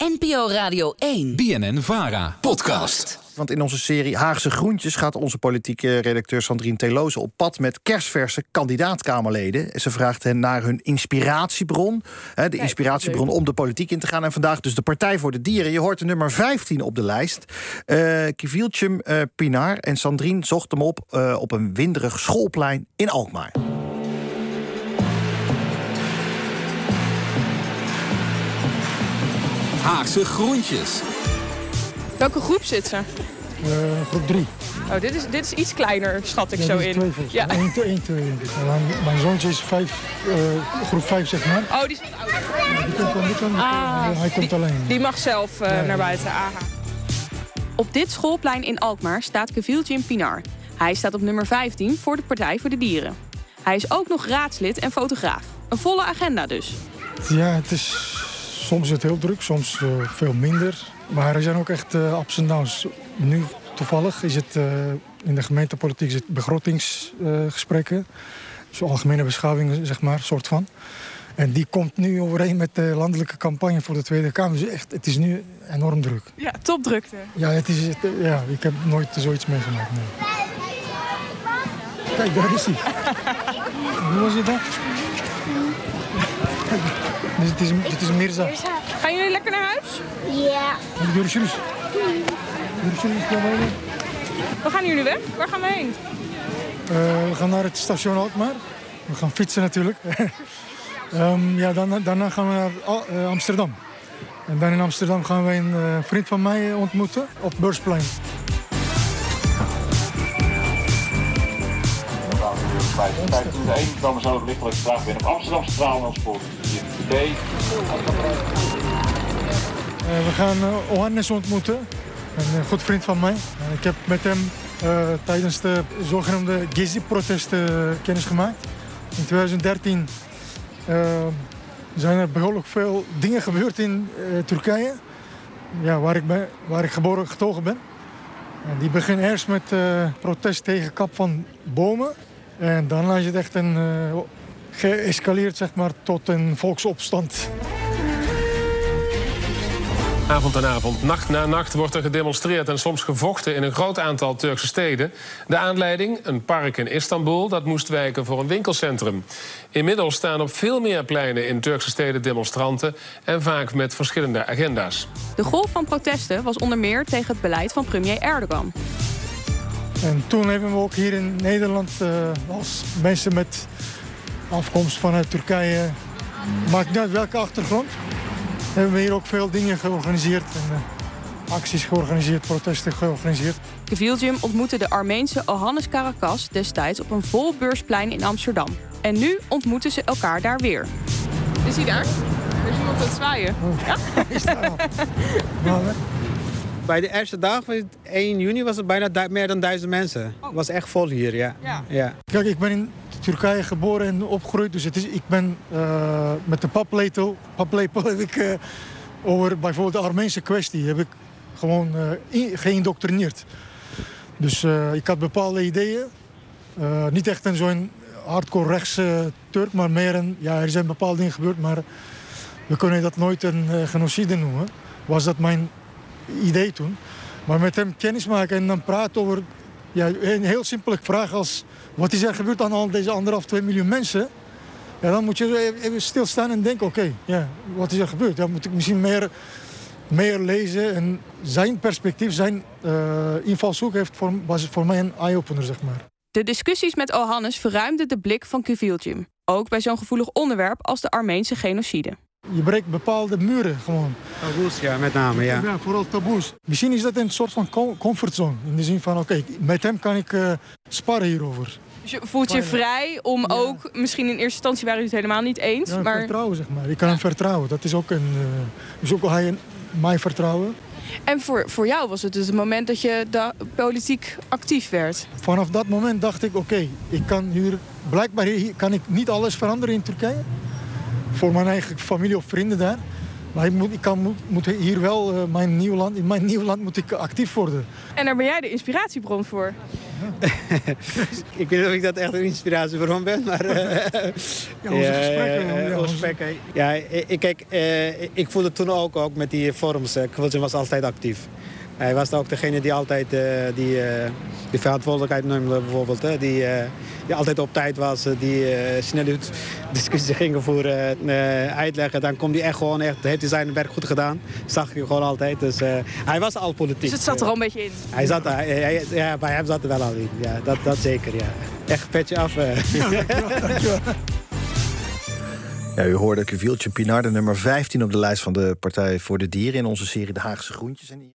NPO Radio 1. BNN Vara. Podcast. Want in onze serie Haagse Groentjes gaat onze politieke redacteur Sandrine Teloze op pad met kerstverse kandidaatkamerleden. Ze vraagt hen naar hun inspiratiebron. Hè, de inspiratiebron om de politiek in te gaan. En vandaag dus de Partij voor de Dieren. Je hoort de nummer 15 op de lijst. Uh, Kiviltjum uh, Pinar. En Sandrine zocht hem op uh, op een winderig schoolplein in Alkmaar. Haagse Groentjes. Welke groep zit ze? Uh, groep 3. Oh, dit is, dit is iets kleiner, schat ik ja, zo dit is in. Twee ja. mij. 1, 2, 2. Mijn, mijn zoontje is vijf, uh, groep 5, zeg maar. Oh, die is wat ouder. Ja, die komt, die komt, Ah, hij komt die, alleen. Die mag zelf uh, Ja, naar buiten. Aha. Op dit schoolplein in Alkmaar staat Kevieltje Pinar. Hij staat op nummer 15 voor de Partij voor de Dieren. Hij is ook nog raadslid en fotograaf. Een volle agenda dus. Ja, het is, soms is het heel druk, soms uh, veel minder. Maar er zijn ook echt uh, ups en downs. Nu toevallig is het uh, in de gemeentepolitiek het begrotingsgesprekken. dus algemene beschouwing, zeg maar, soort van. En die komt nu overeen met de landelijke campagne voor de Tweede Kamer. Dus echt, het is nu enorm druk. Ja, topdrukte. Ja, het is, het, ja ik heb nooit zoiets meegemaakt. Nee. Kijk, daar is hij. Hoe was je dat? Dus het is, het is Mirza. Gaan jullie lekker naar huis? Ja. Görüşürüz. Görüşürüz. We gaan jullie weg. Waar gaan we heen? Uh, we gaan naar het station Alkmaar. We gaan fietsen natuurlijk. um, ja, dan, daarna gaan we naar uh, Amsterdam. En dan in Amsterdam gaan we een uh, vriend van mij ontmoeten op Beursplein. Dan zou ik lichtelijk graag weer op Amsterdam Centraal als spoor 4B. Uh, we gaan uh, Ohannes ontmoeten. Een goed vriend van mij. Uh, ik heb met hem uh, tijdens de zogenoemde Gezi-protesten kennis gemaakt. In 2013 zijn er behoorlijk veel dingen gebeurd in Turkije. Ja, waar, ik ben, waar ik geboren getogen ben. En die beginnen eerst met protest tegen kap van bomen. En daarna is het echt een, geëscaleerd zeg maar, tot een volksopstand. Avond aan avond, nacht na nacht wordt er gedemonstreerd en soms gevochten in een groot aantal Turkse steden. De aanleiding, een park in Istanbul, dat moest wijken voor een winkelcentrum. Inmiddels staan op veel meer pleinen in Turkse steden demonstranten en vaak met verschillende agenda's. De golf van protesten was onder meer tegen het beleid van premier Erdogan. En toen hebben we ook hier in Nederland uh, als mensen met afkomst vanuit Turkije, maakt niet uit welke achtergrond, hebben we hier ook veel dingen georganiseerd. En, uh, acties georganiseerd, protesten georganiseerd. Keviljum ontmoette de Armeense Ohannes Karakas destijds op een vol beursplein in Amsterdam. En nu ontmoeten ze elkaar daar weer. Is hij daar? Er is iemand aan het zwaaien. Oh. Ja? Is daar nou, Bij de eerste dag, 1 juni, was het bijna meer dan duizend mensen. Het oh. was echt vol hier, ja. ja. ja. Kijk, ik ben in Turkije geboren en opgegroeid. Dus het is, ik ben uh, met de paplepel, paplepel heb ik uh, over bijvoorbeeld de Armeense kwestie heb ik gewoon uh, in, geïndoctrineerd. Dus ik had bepaalde ideeën. niet echt een zo'n hardcore rechtse Turk, maar meer een... Ja, er zijn bepaalde dingen gebeurd, maar we kunnen dat nooit een genocide noemen. Was dat mijn idee toen. Maar met hem kennis maken en dan praten over... Ja, een heel simpele vraag als... Wat is er gebeurd aan al deze anderhalf, twee miljoen mensen? Ja, dan moet je even stilstaan en denken, oké, ja, wat is er gebeurd? Dan moet ik misschien meer, meer lezen. En zijn perspectief, zijn uh, invalshoek heeft voor, was voor mij een eye-opener, zeg maar. De discussies met Ohannes verruimden de blik van Kuviljum. Ook bij zo'n gevoelig onderwerp als de Armeense genocide. Je breekt bepaalde muren gewoon. Taboes, ja, met name, ja. Ja, vooral taboes. Misschien is dat een soort van comfortzone. In de zin van, oké, okay, met hem kan ik uh, sparren hierover. Dus je voelt je vrij om ja. ook, misschien in eerste instantie waren jullie het helemaal niet eens. Ja, maar... vertrouwen, zeg maar. Ik kan hem vertrouwen. Dat is ook een... Uh, dus ook al hij mij vertrouwen. En voor, voor jou was het dus het moment dat je da politiek actief werd? Vanaf dat moment dacht ik, oké, okay, ik kan hier... Blijkbaar hier, kan ik niet alles veranderen in Turkije. Voor mijn eigen familie of vrienden daar. Maar ik moet, ik kan, moet, moet hier wel uh, mijn nieuw land, in mijn nieuw land moet ik actief worden. En daar ben jij de inspiratiebron voor? ik weet niet of ik dat echt een inspiratie voor hem ben, maar... eh, Ja, onze gesprekken, eh, ja, onze gesprekken. Ja, ik, kijk, eh, ik voelde toen ook, ook met die forums. Uh, was altijd actief. Hij was ook degene die altijd eh, die, eh, die verantwoordelijkheid neemde, bijvoorbeeld. Hè, die, eh, die altijd op tijd was, die eh, snel de discussie ging voeren, eh, uitleggen. Dan komt hij echt gewoon, echt, heeft hij zijn werk goed gedaan. Zag je gewoon altijd. Dus eh, hij was al politiek. Dus het zat er al een beetje in. Hij zat er, hij- hij- ja, bij hem zat er wel al in. Ja, dat, dat zeker, ja. Echt petje af. eh. Ja, u hoorde Cuvieltje Pinar, de nummer 15 op de lijst van de Partij voor de Dieren in onze serie De Haagse Groentjes. En